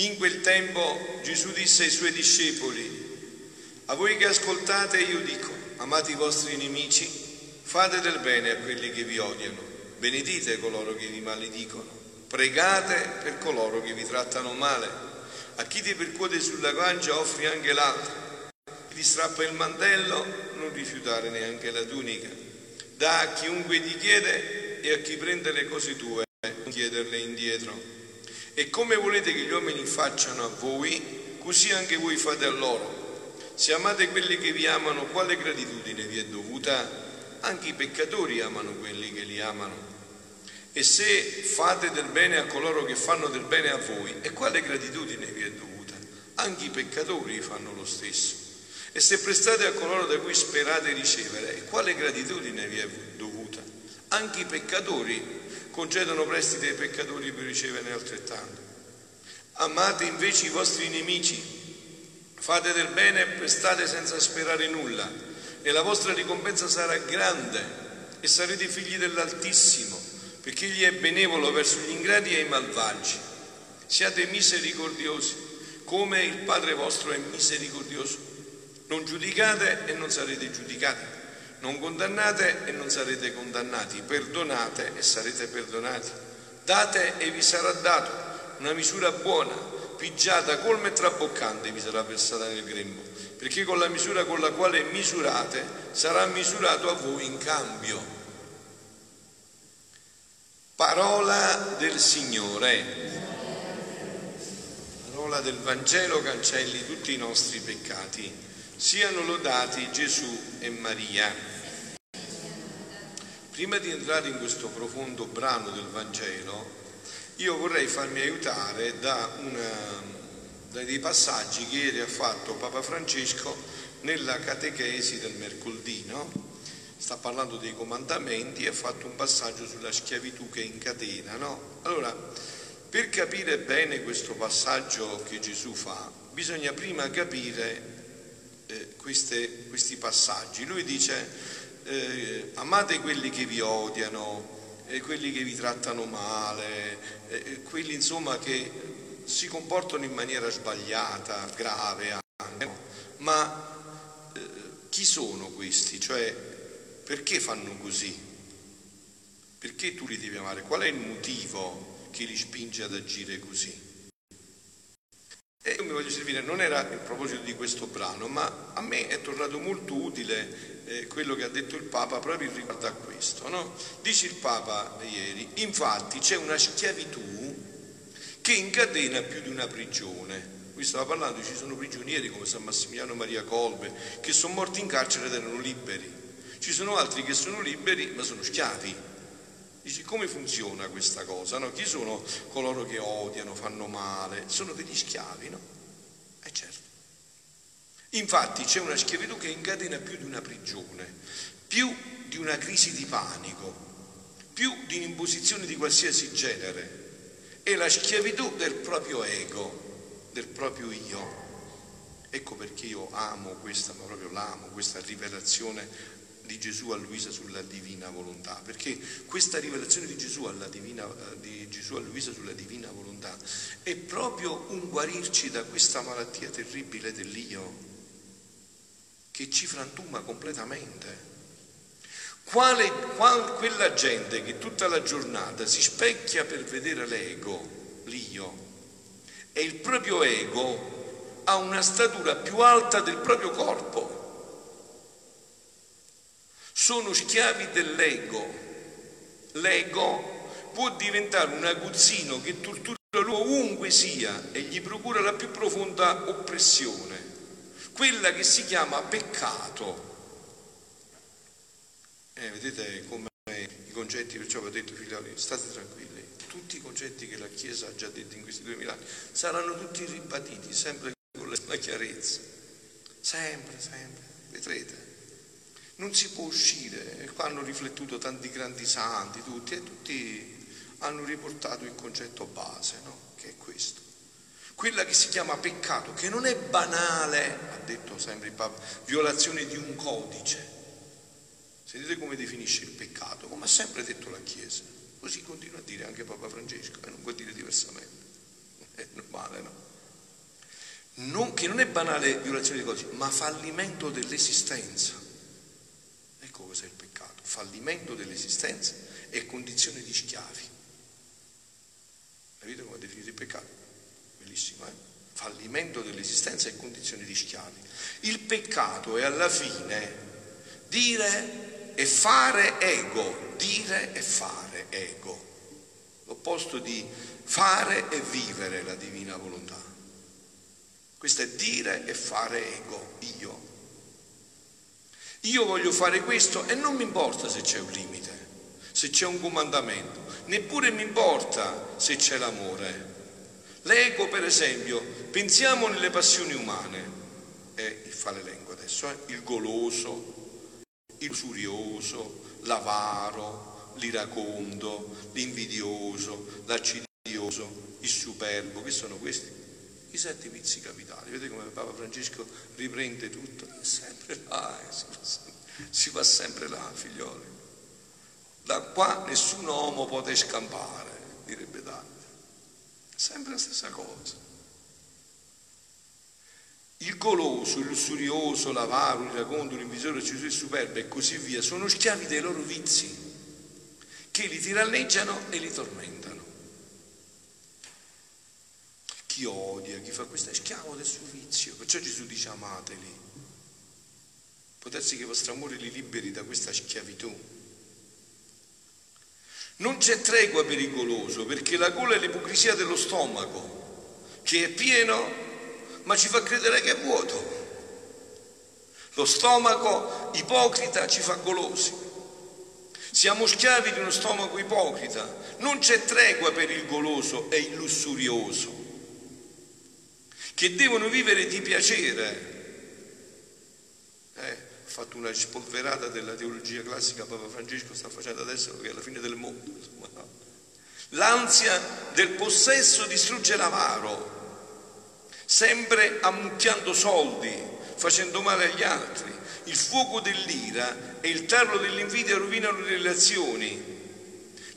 In quel tempo Gesù disse ai suoi discepoli, a voi che ascoltate io dico, amate i vostri nemici, fate del bene a quelli che vi odiano, benedite coloro che vi maledicono, pregate per coloro che vi trattano male, a chi ti percuote sulla guancia offri anche l'altra, chi ti strappa il mantello non rifiutare neanche la tunica dà a chiunque ti chiede e a chi prende le cose tue non chiederle indietro. E come volete che gli uomini facciano a voi, così anche voi fate a loro. Se amate quelli che vi amano, quale gratitudine vi è dovuta? Anche i peccatori amano quelli che li amano. E se fate del bene a coloro che fanno del bene a voi, e quale gratitudine vi è dovuta? Anche i peccatori fanno lo stesso. E se prestate a coloro da cui sperate ricevere, quale gratitudine vi è dovuta? Anche i peccatori concedono prestiti ai peccatori per riceverne altrettanto. Amate invece i vostri nemici, fate del bene e prestate senza sperare nulla, e la vostra ricompensa sarà grande e sarete figli dell'Altissimo, perché egli è benevolo verso gli ingrati e i malvagi. Siate misericordiosi, come il Padre vostro è misericordioso. Non giudicate e non sarete giudicati, non condannate e non sarete condannati, perdonate e sarete perdonati, date e vi sarà dato, una misura buona, pigiata, colma e traboccante vi sarà versata nel grembo, perché con la misura con la quale misurate sarà misurato a voi in cambio. Parola del Signore. Parola del Vangelo cancelli tutti i nostri peccati. Siano lodati Gesù e Maria. Prima di entrare in questo profondo brano del Vangelo, io vorrei farmi aiutare da, una, da dei passaggi che ieri ha fatto Papa Francesco nella catechesi del mercoledì. No? Sta parlando dei comandamenti e ha fatto un passaggio sulla schiavitù che incatena. No? Allora, per capire bene questo passaggio che Gesù fa, bisogna prima capire eh, queste, questi passaggi. Lui dice eh, amate quelli che vi odiano, eh, quelli che vi trattano male, eh, eh, quelli insomma che si comportano in maniera sbagliata, grave anche, no? ma eh, chi sono questi? Cioè perché fanno così? Perché tu li devi amare? Qual è il motivo che li spinge ad agire così? E io mi voglio servire, non era il proposito di questo brano, ma a me è tornato molto utile eh, quello che ha detto il Papa proprio riguardo a questo. No? Dice il Papa ieri, infatti c'è una schiavitù che incatena più di una prigione. Qui stava parlando, ci sono prigionieri come San Massimiliano Maria Colbe che sono morti in carcere ed erano liberi. Ci sono altri che sono liberi ma sono schiavi Dici come funziona questa cosa? No? Chi sono coloro che odiano, fanno male? Sono degli schiavi, no? Eh certo. Infatti c'è una schiavitù che incatena più di una prigione, più di una crisi di panico, più di un'imposizione di qualsiasi genere. È la schiavitù del proprio ego, del proprio io. Ecco perché io amo questa, ma proprio l'amo, questa rivelazione di Gesù a Luisa sulla divina volontà, perché questa rivelazione di Gesù, alla divina, di Gesù a Luisa sulla divina volontà è proprio un guarirci da questa malattia terribile dell'io che ci frantuma completamente. Quale, qual, quella gente che tutta la giornata si specchia per vedere l'ego, l'io, e il proprio ego ha una statura più alta del proprio corpo sono schiavi dell'ego. L'ego può diventare un aguzzino che tortura l'uomo ovunque sia e gli procura la più profonda oppressione, quella che si chiama peccato. Eh, vedete come i concetti, perciò ho detto figlioli, state tranquilli, tutti i concetti che la Chiesa ha già detto in questi duemila anni saranno tutti ribaditi sempre con la chiarezza, sempre, sempre, vedrete non si può uscire. Qua hanno riflettuto tanti grandi santi, tutti, e tutti hanno riportato il concetto base, no? che è questo. Quella che si chiama peccato, che non è banale, ha detto sempre il Papa, violazione di un codice. Se vedete come definisce il peccato, come ha sempre detto la Chiesa. Così continua a dire anche Papa Francesco e non può dire diversamente. È normale, no? Non, che non è banale violazione di codici, ma fallimento dell'esistenza. Cos'è il peccato, fallimento dell'esistenza e condizione di schiavi. Capite come ha definito il peccato? Bellissimo, eh? Fallimento dell'esistenza e condizione di schiavi. Il peccato è alla fine dire e fare ego, dire e fare ego, l'opposto di fare e vivere la divina volontà. Questo è dire e fare ego, io. Io voglio fare questo e non mi importa se c'è un limite, se c'è un comandamento, neppure mi importa se c'è l'amore. L'ego, per esempio, pensiamo nelle passioni umane, il fa l'elenco adesso, eh? il goloso, il lusurioso, l'avaro, l'iracondo, l'invidioso, l'accidioso, il superbo, che sono questi? I sette vizi capitali. Vedete come Papa Francesco riprende tutto? È sempre là, eh? si, va sempre, là, figlioli. Da qua nessun uomo può scampare, direbbe Dante. Sempre la stessa cosa. Il goloso, il lussurioso, l'avaro, l'iracondo, l'invisore, il superbo e così via sono schiavi dei loro vizi che li tiranneggiano e li tormentano. Chi odia, chi fa questo è schiavo del suo vizio, perciò Gesù dice amateli. Può che il vostro amore li liberi da questa schiavitù. Non c'è tregua pericoloso perché la gola è l'ipocrisia dello stomaco, che è pieno ma ci fa credere che è vuoto. Lo stomaco ipocrita ci fa golosi. Siamo schiavi di uno stomaco ipocrita. Non c'è tregua per il goloso e il lussurioso, che devono vivere di piacere. Eh, ha fatto una spolverata della teologia classica Papa Francesco sta facendo adesso che è la fine del mondo. L'ansia del possesso distrugge l'avaro, sempre ammucchiando soldi, facendo male agli altri. Il fuoco dell'ira e il tarlo dell'invidia rovinano le relazioni.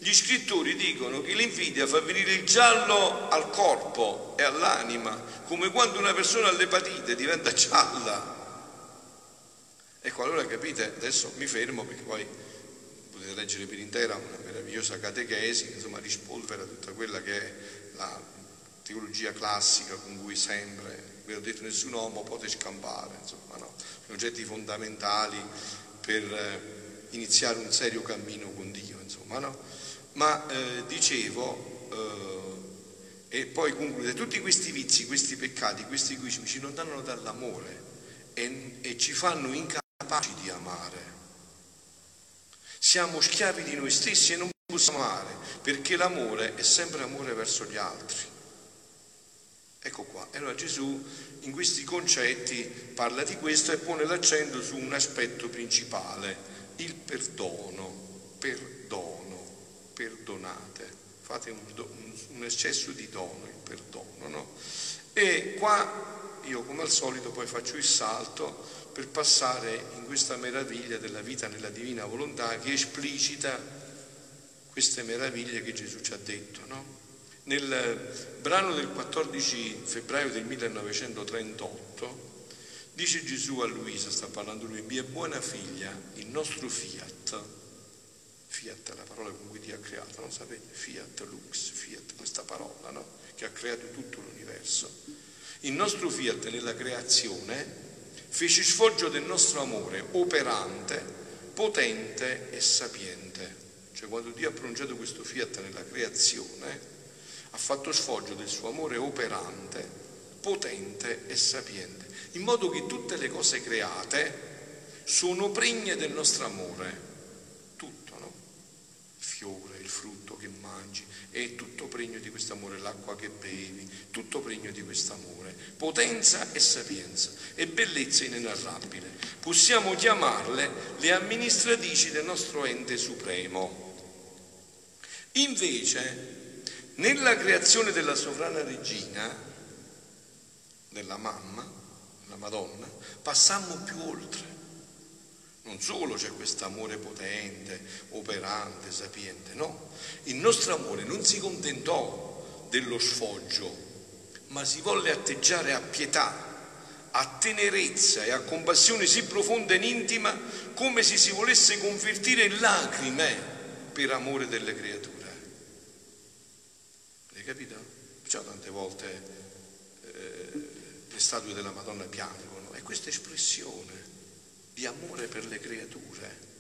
Gli scrittori dicono che l'invidia fa venire il giallo al corpo e all'anima, come quando una persona ha l'epatite diventa gialla. Ecco, allora capite, adesso mi fermo perché poi potete leggere per intera una meravigliosa catechesi, insomma rispolvera tutta quella che è la teologia classica con cui sempre, vi ho detto, nessun uomo può scampare, insomma, no? concetti fondamentali per eh, iniziare un serio cammino con Dio, insomma, no? Ma eh, dicevo, eh, e poi conclude, tutti questi vizi, questi peccati, questi egoismi ci lontano dall'amore e, e ci fanno incapaci di amare. Siamo schiavi di noi stessi e non possiamo amare, perché l'amore è sempre amore verso gli altri. Ecco qua. Allora Gesù in questi concetti parla di questo e pone l'accento su un aspetto principale, il perdono, perdono, perdonate, fate un, un eccesso di dono, il perdono, no? E qua io come al solito poi faccio il salto per passare in questa meraviglia della vita nella divina volontà che esplicita queste meraviglie che Gesù ci ha detto, no? Nel brano del 14 febbraio del 1938 dice Gesù a Luisa, sta parlando lui, mia buona figlia, il nostro fiat, fiat è la parola con cui Dio ha creato, non sapete? Fiat lux, fiat, questa parola, no? Che ha creato tutto l'universo. Il nostro fiat nella creazione fece sfoggio del nostro amore operante, potente e sapiente. Cioè quando Dio ha pronunciato questo fiat nella creazione, ha fatto sfoggio del suo amore operante, potente e sapiente, in modo che tutte le cose create sono pregne del nostro amore. Fiore, il frutto che mangi, è tutto pregno di questo amore, l'acqua che bevi, tutto pregno di questo amore. Potenza e sapienza e bellezza inenarrabile. Possiamo chiamarle le amministratrici del nostro ente supremo. Invece, nella creazione della sovrana regina, della mamma, della Madonna, passammo più oltre. Non solo c'è questo amore potente, operante, sapiente, no. Il nostro amore non si contentò dello sfoggio, ma si volle atteggiare a pietà, a tenerezza e a compassione sì profonda ed intima come se si volesse convertire in lacrime per amore delle creature. Hai capito? Perciò tante volte eh, le statue della Madonna piangono. È questa espressione di amore per le creature.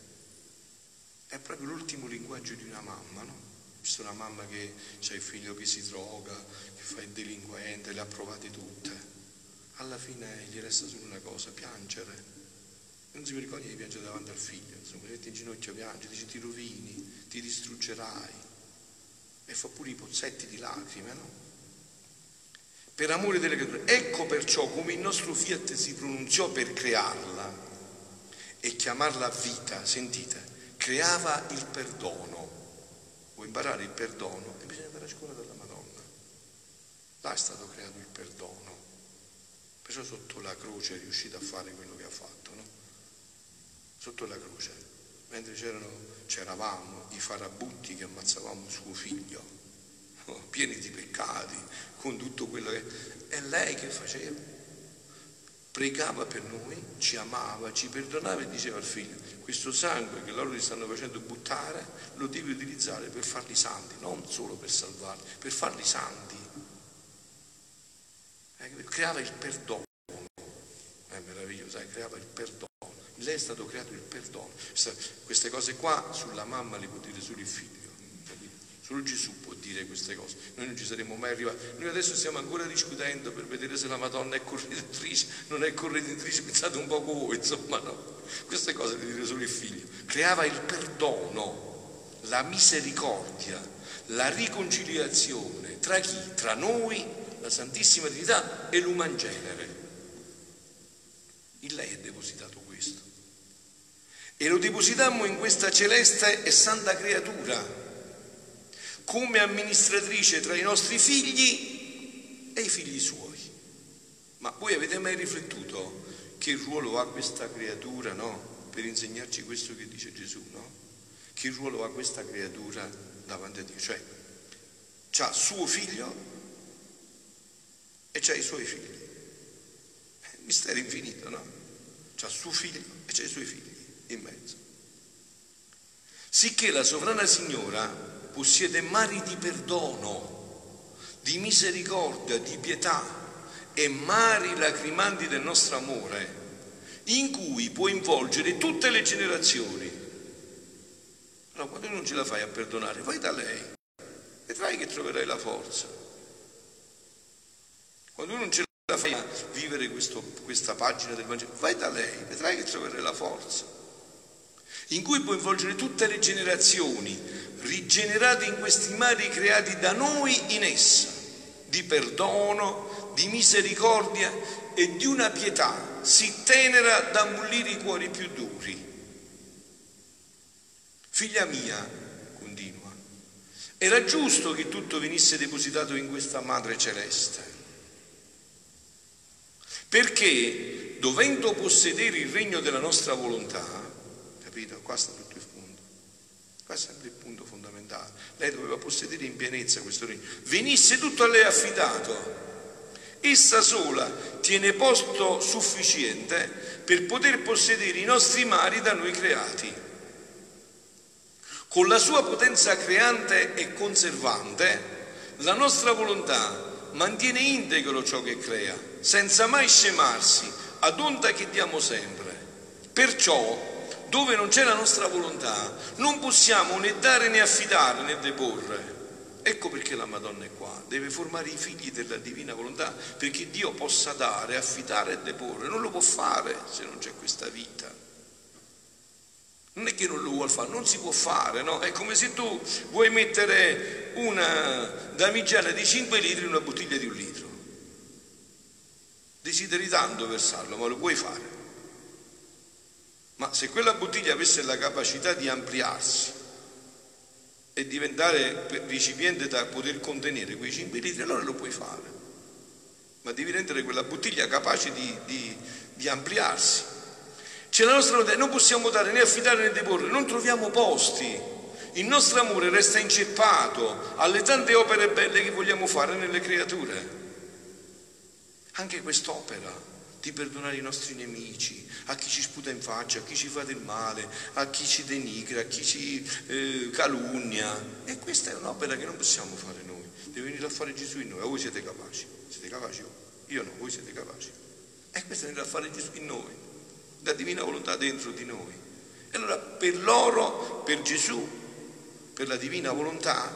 È proprio l'ultimo linguaggio di una mamma, no? C'è una mamma che ha il figlio che si droga, che fa il delinquente, le ha provate tutte. Alla fine gli resta solo una cosa, piangere. Non si vergogna di piangere davanti al figlio, insomma, metti in ginocchio, piange, dice ti rovini, ti distruggerai. E fa pure i pozzetti di lacrime, no? Per amore delle creature. Ecco perciò come il nostro fiat si pronunziò per crearla e chiamarla vita, sentite, creava il perdono. Vuoi imparare il perdono? E bisogna andare a scuola della Madonna. Là è stato creato il perdono. Perciò sotto la croce è riuscito a fare quello che ha fatto, no? Sotto la croce. Mentre c'eravamo i farabutti che ammazzavamo suo figlio, pieni di peccati, con tutto quello che... è lei che faceva pregava per noi, ci amava, ci perdonava e diceva al figlio, questo sangue che loro ti stanno facendo buttare lo devi utilizzare per farli santi, non solo per salvarli, per farli santi. Eh, creava il perdono, è meraviglioso, eh, creava il perdono. lei è stato creato il perdono. Queste cose qua sulla mamma le può dire solo il figlio. Solo Gesù può dire queste cose. Noi non ci saremmo mai arrivati. Noi adesso stiamo ancora discutendo per vedere se la Madonna è correttrice, non è correttrice, pensate un po' voi, insomma, no. Queste cose le dire solo il figlio. Creava il perdono, la misericordia, la riconciliazione tra chi? Tra noi, la Santissima Trinità e l'uman genere. In lei è depositato questo. E lo depositammo in questa celeste e santa creatura come amministratrice tra i nostri figli e i figli suoi. Ma voi avete mai riflettuto che ruolo ha questa creatura, no? Per insegnarci questo che dice Gesù, no? Che ruolo ha questa creatura davanti a Dio? Cioè, c'ha suo figlio e c'ha i suoi figli. Mistero infinito, no? C'ha suo figlio e c'ha i suoi figli in mezzo. Sicché la sovrana signora possiede mari di perdono, di misericordia, di pietà e mari lacrimanti del nostro amore, in cui può involgere tutte le generazioni. Allora, quando non ce la fai a perdonare, vai da lei, vedrai che troverai la forza. Quando non ce la fai a vivere questo, questa pagina del Vangelo, vai da lei, vedrai che troverai la forza. In cui può involgere tutte le generazioni, rigenerati in questi mari creati da noi in essa, di perdono, di misericordia e di una pietà sì tenera da ammollire i cuori più duri. Figlia mia, continua, era giusto che tutto venisse depositato in questa Madre Celeste, perché dovendo possedere il regno della nostra volontà, capito? Qua sta tutto il punto, qua sempre il punto fondamentale. Lei doveva possedere in pienezza questo regno. Venisse tutto a lei affidato. Essa sola tiene posto sufficiente per poter possedere i nostri mari da noi creati. Con la sua potenza creante e conservante, la nostra volontà mantiene integro ciò che crea, senza mai scemarsi, ad onta che diamo sempre. Perciò dove non c'è la nostra volontà, non possiamo né dare né affidare né deporre. Ecco perché la Madonna è qua, deve formare i figli della divina volontà, perché Dio possa dare, affidare e deporre. Non lo può fare se non c'è questa vita. Non è che non lo vuol fare, non si può fare, no? È come se tu vuoi mettere una damigiana di 5 litri in una bottiglia di un litro. Desideri tanto versarlo, ma lo puoi fare. Se quella bottiglia avesse la capacità di ampliarsi e diventare recipiente da poter contenere quei 5 litri, allora lo puoi fare. Ma devi rendere quella bottiglia capace di, di, di ampliarsi. C'è la nostra volontà, non possiamo dare né affidare né deporre, non troviamo posti. Il nostro amore resta inceppato alle tante opere belle che vogliamo fare nelle creature. Anche quest'opera di perdonare i nostri nemici, a chi ci sputa in faccia, a chi ci fa del male, a chi ci denigra, a chi ci eh, calunnia. E questa è un'opera che non possiamo fare noi. Deve venire a fare Gesù in noi. A voi siete capaci. Siete capaci? Io no, voi siete capaci. E questo è venire a fare Gesù in noi. La divina volontà dentro di noi. E allora per loro, per Gesù, per la divina volontà,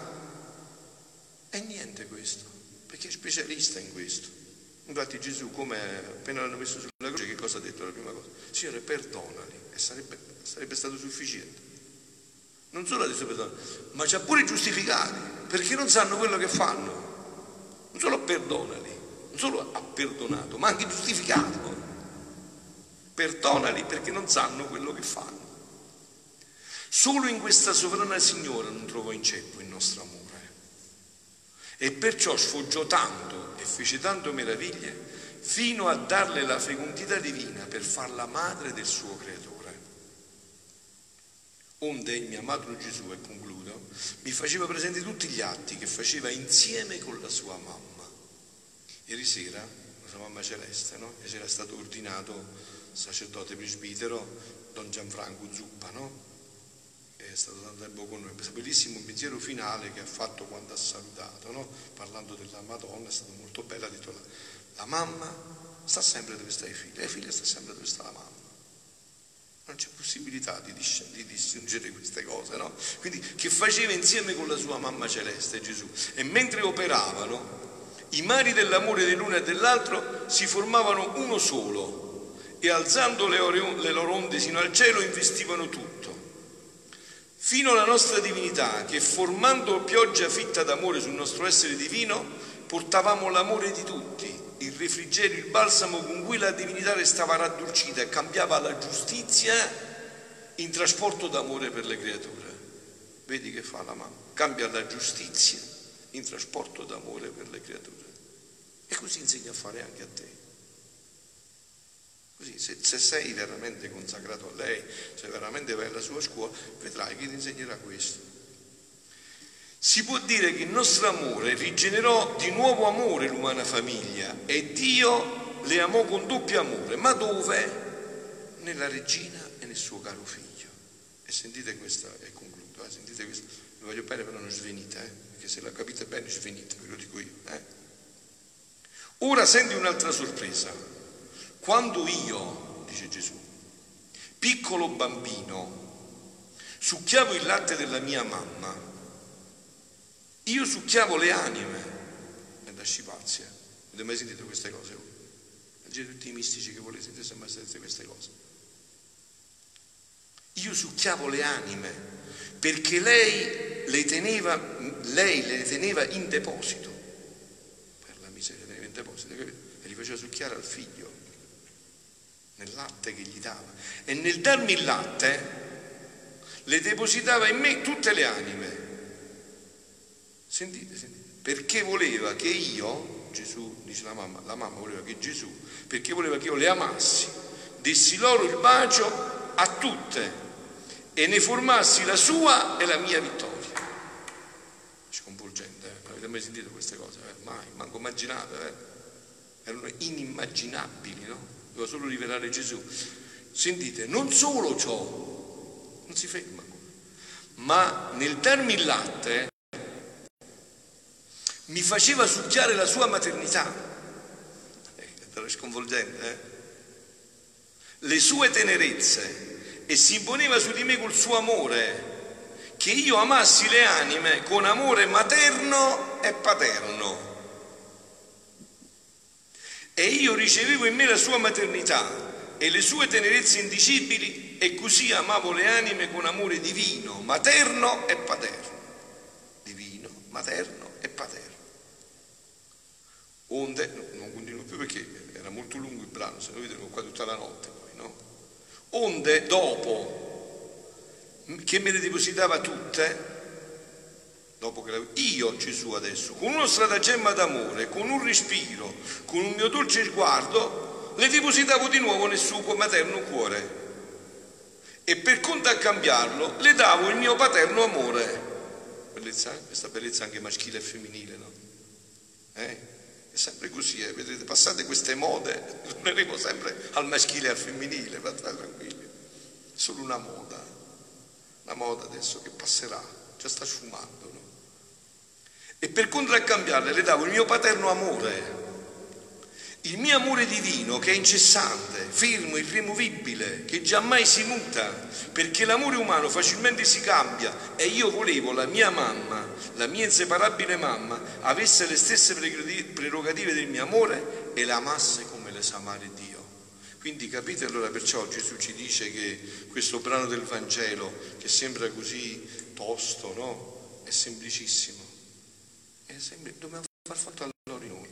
è niente questo, perché è specialista in questo. Infatti Gesù, come appena l'hanno messo sulla croce, che cosa ha detto la prima cosa? Signore, perdonali, e sarebbe, sarebbe stato sufficiente. Non solo ha detto perdonali, ma ci ha pure giustificati, perché non sanno quello che fanno. Non solo perdonali, non solo ha perdonato, ma anche giustificato. Perdonali perché non sanno quello che fanno. Solo in questa sovrana Signora non trovò inceppo il nostro amore. E perciò sfoggiò tanto fece tanto meraviglie fino a darle la fecondità divina per farla madre del suo creatore. Onde mio amato Gesù, e concludo, mi faceva presente tutti gli atti che faceva insieme con la sua mamma. Ieri sera, la sua mamma celeste, no? E c'era stato ordinato sacerdote presbitero Don Gianfranco Zuppa, no? È stato tanto tempo con noi, questo bellissimo pensiero finale che ha fatto quando ha salutato, no? parlando della Madonna, è stato molto bello, ha detto la, la mamma sta sempre dove sta i figli, e la figlia sta sempre dove sta la mamma. Non c'è possibilità di, di disgiungere queste cose, no? Quindi che faceva insieme con la sua mamma celeste Gesù. E mentre operavano, i mari dell'amore dell'uno e dell'altro si formavano uno solo e alzando le, le loro onde sino al cielo investivano tutto fino alla nostra divinità, che formando pioggia fitta d'amore sul nostro essere divino, portavamo l'amore di tutti, il refrigerio, il balsamo con cui la divinità restava raddolcita e cambiava la giustizia in trasporto d'amore per le creature. Vedi che fa la mamma? Cambia la giustizia in trasporto d'amore per le creature. E così insegna a fare anche a te. Così, se, se, sei veramente consacrato a lei, se veramente vai alla sua scuola, vedrai che ti insegnerà questo. Si può dire che il nostro amore rigenerò di nuovo amore l'umana famiglia e Dio le amò con doppio amore. Ma dove? Nella regina e nel suo caro figlio. E sentite questa, e concludo, eh, sentite questo, vi voglio bene però non svenite, eh, perché se la capite bene svenite, ve lo dico io. Eh. Ora senti un'altra sorpresa. Quando io, dice Gesù, piccolo bambino, succhiavo il latte della mia mamma, io succhiavo le anime, da scipazia, eh. avete mai sentito queste cose? Leggete tutti i mistici che volete sentire, se mai sentite queste cose. Io succhiavo le anime perché lei le teneva, lei le teneva in deposito. Per la miseria, teneva in deposito, capito? E li faceva succhiare al figlio nel latte che gli dava. E nel darmi il latte le depositava in me tutte le anime. Sentite, sentite, perché voleva che io, Gesù, dice la mamma, la mamma voleva che Gesù, perché voleva che io le amassi, dessi loro il bacio a tutte e ne formassi la sua e la mia vittoria. Sconvolgente, eh? avete mai sentito queste cose? Eh? Mai, manco immaginate, eh? erano inimmaginabili, no? Doveva solo rivelare Gesù. Sentite, non solo ciò, non si ferma, ma nel darmi il latte mi faceva succhiare la sua maternità. È sconvolgente, eh? Le sue tenerezze e si imponeva su di me col suo amore, che io amassi le anime con amore materno e paterno io ricevevo in me la sua maternità e le sue tenerezze indicibili e così amavo le anime con amore divino, materno e paterno. Divino, materno e paterno. Onde, non continuo più perché era molto lungo il brano, se no vedremo qua tutta la notte poi, no? Onde dopo che me le depositava tutte, dopo che io Gesù adesso, con uno stratagemma d'amore, con un respiro, con un mio dolce sguardo, le depositavo di nuovo nel suo materno cuore. e per contraccambiarlo le davo il mio paterno amore. Bellezza, questa bellezza anche maschile e femminile, no? Eh? È sempre così, eh? vedete, passate queste mode, torneremo sempre al maschile e al femminile, state tranquilli. È solo una moda, una moda adesso che passerà, già sta sfumando, no? E per contraccambiarle le davo il mio paterno amore il mio amore divino che è incessante, fermo, irremovibile, che giammai si muta, perché l'amore umano facilmente si cambia e io volevo la mia mamma, la mia inseparabile mamma, avesse le stesse prerogative del mio amore e la amasse come le sa amare Dio. Quindi capite allora perciò Gesù ci dice che questo brano del Vangelo, che sembra così tosto, no? È semplicissimo. È sempre, dobbiamo far fatto a loro noi.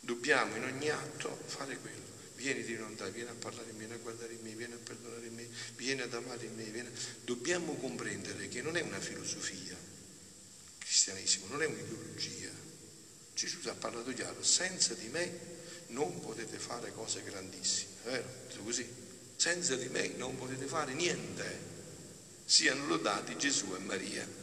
Dobbiamo in ogni atto fare quello. Vieni di inondare, vieni a parlare in me, vieni a guardare in me, vieni a perdonare in me, vieni ad amare in me. Vieni... Dobbiamo comprendere che non è una filosofia, il cristianesimo, non è un'ideologia. Gesù ha parlato chiaro, senza di me non potete fare cose grandissime, vero? Così. Senza di me non potete fare niente. Siano lodati Gesù e Maria.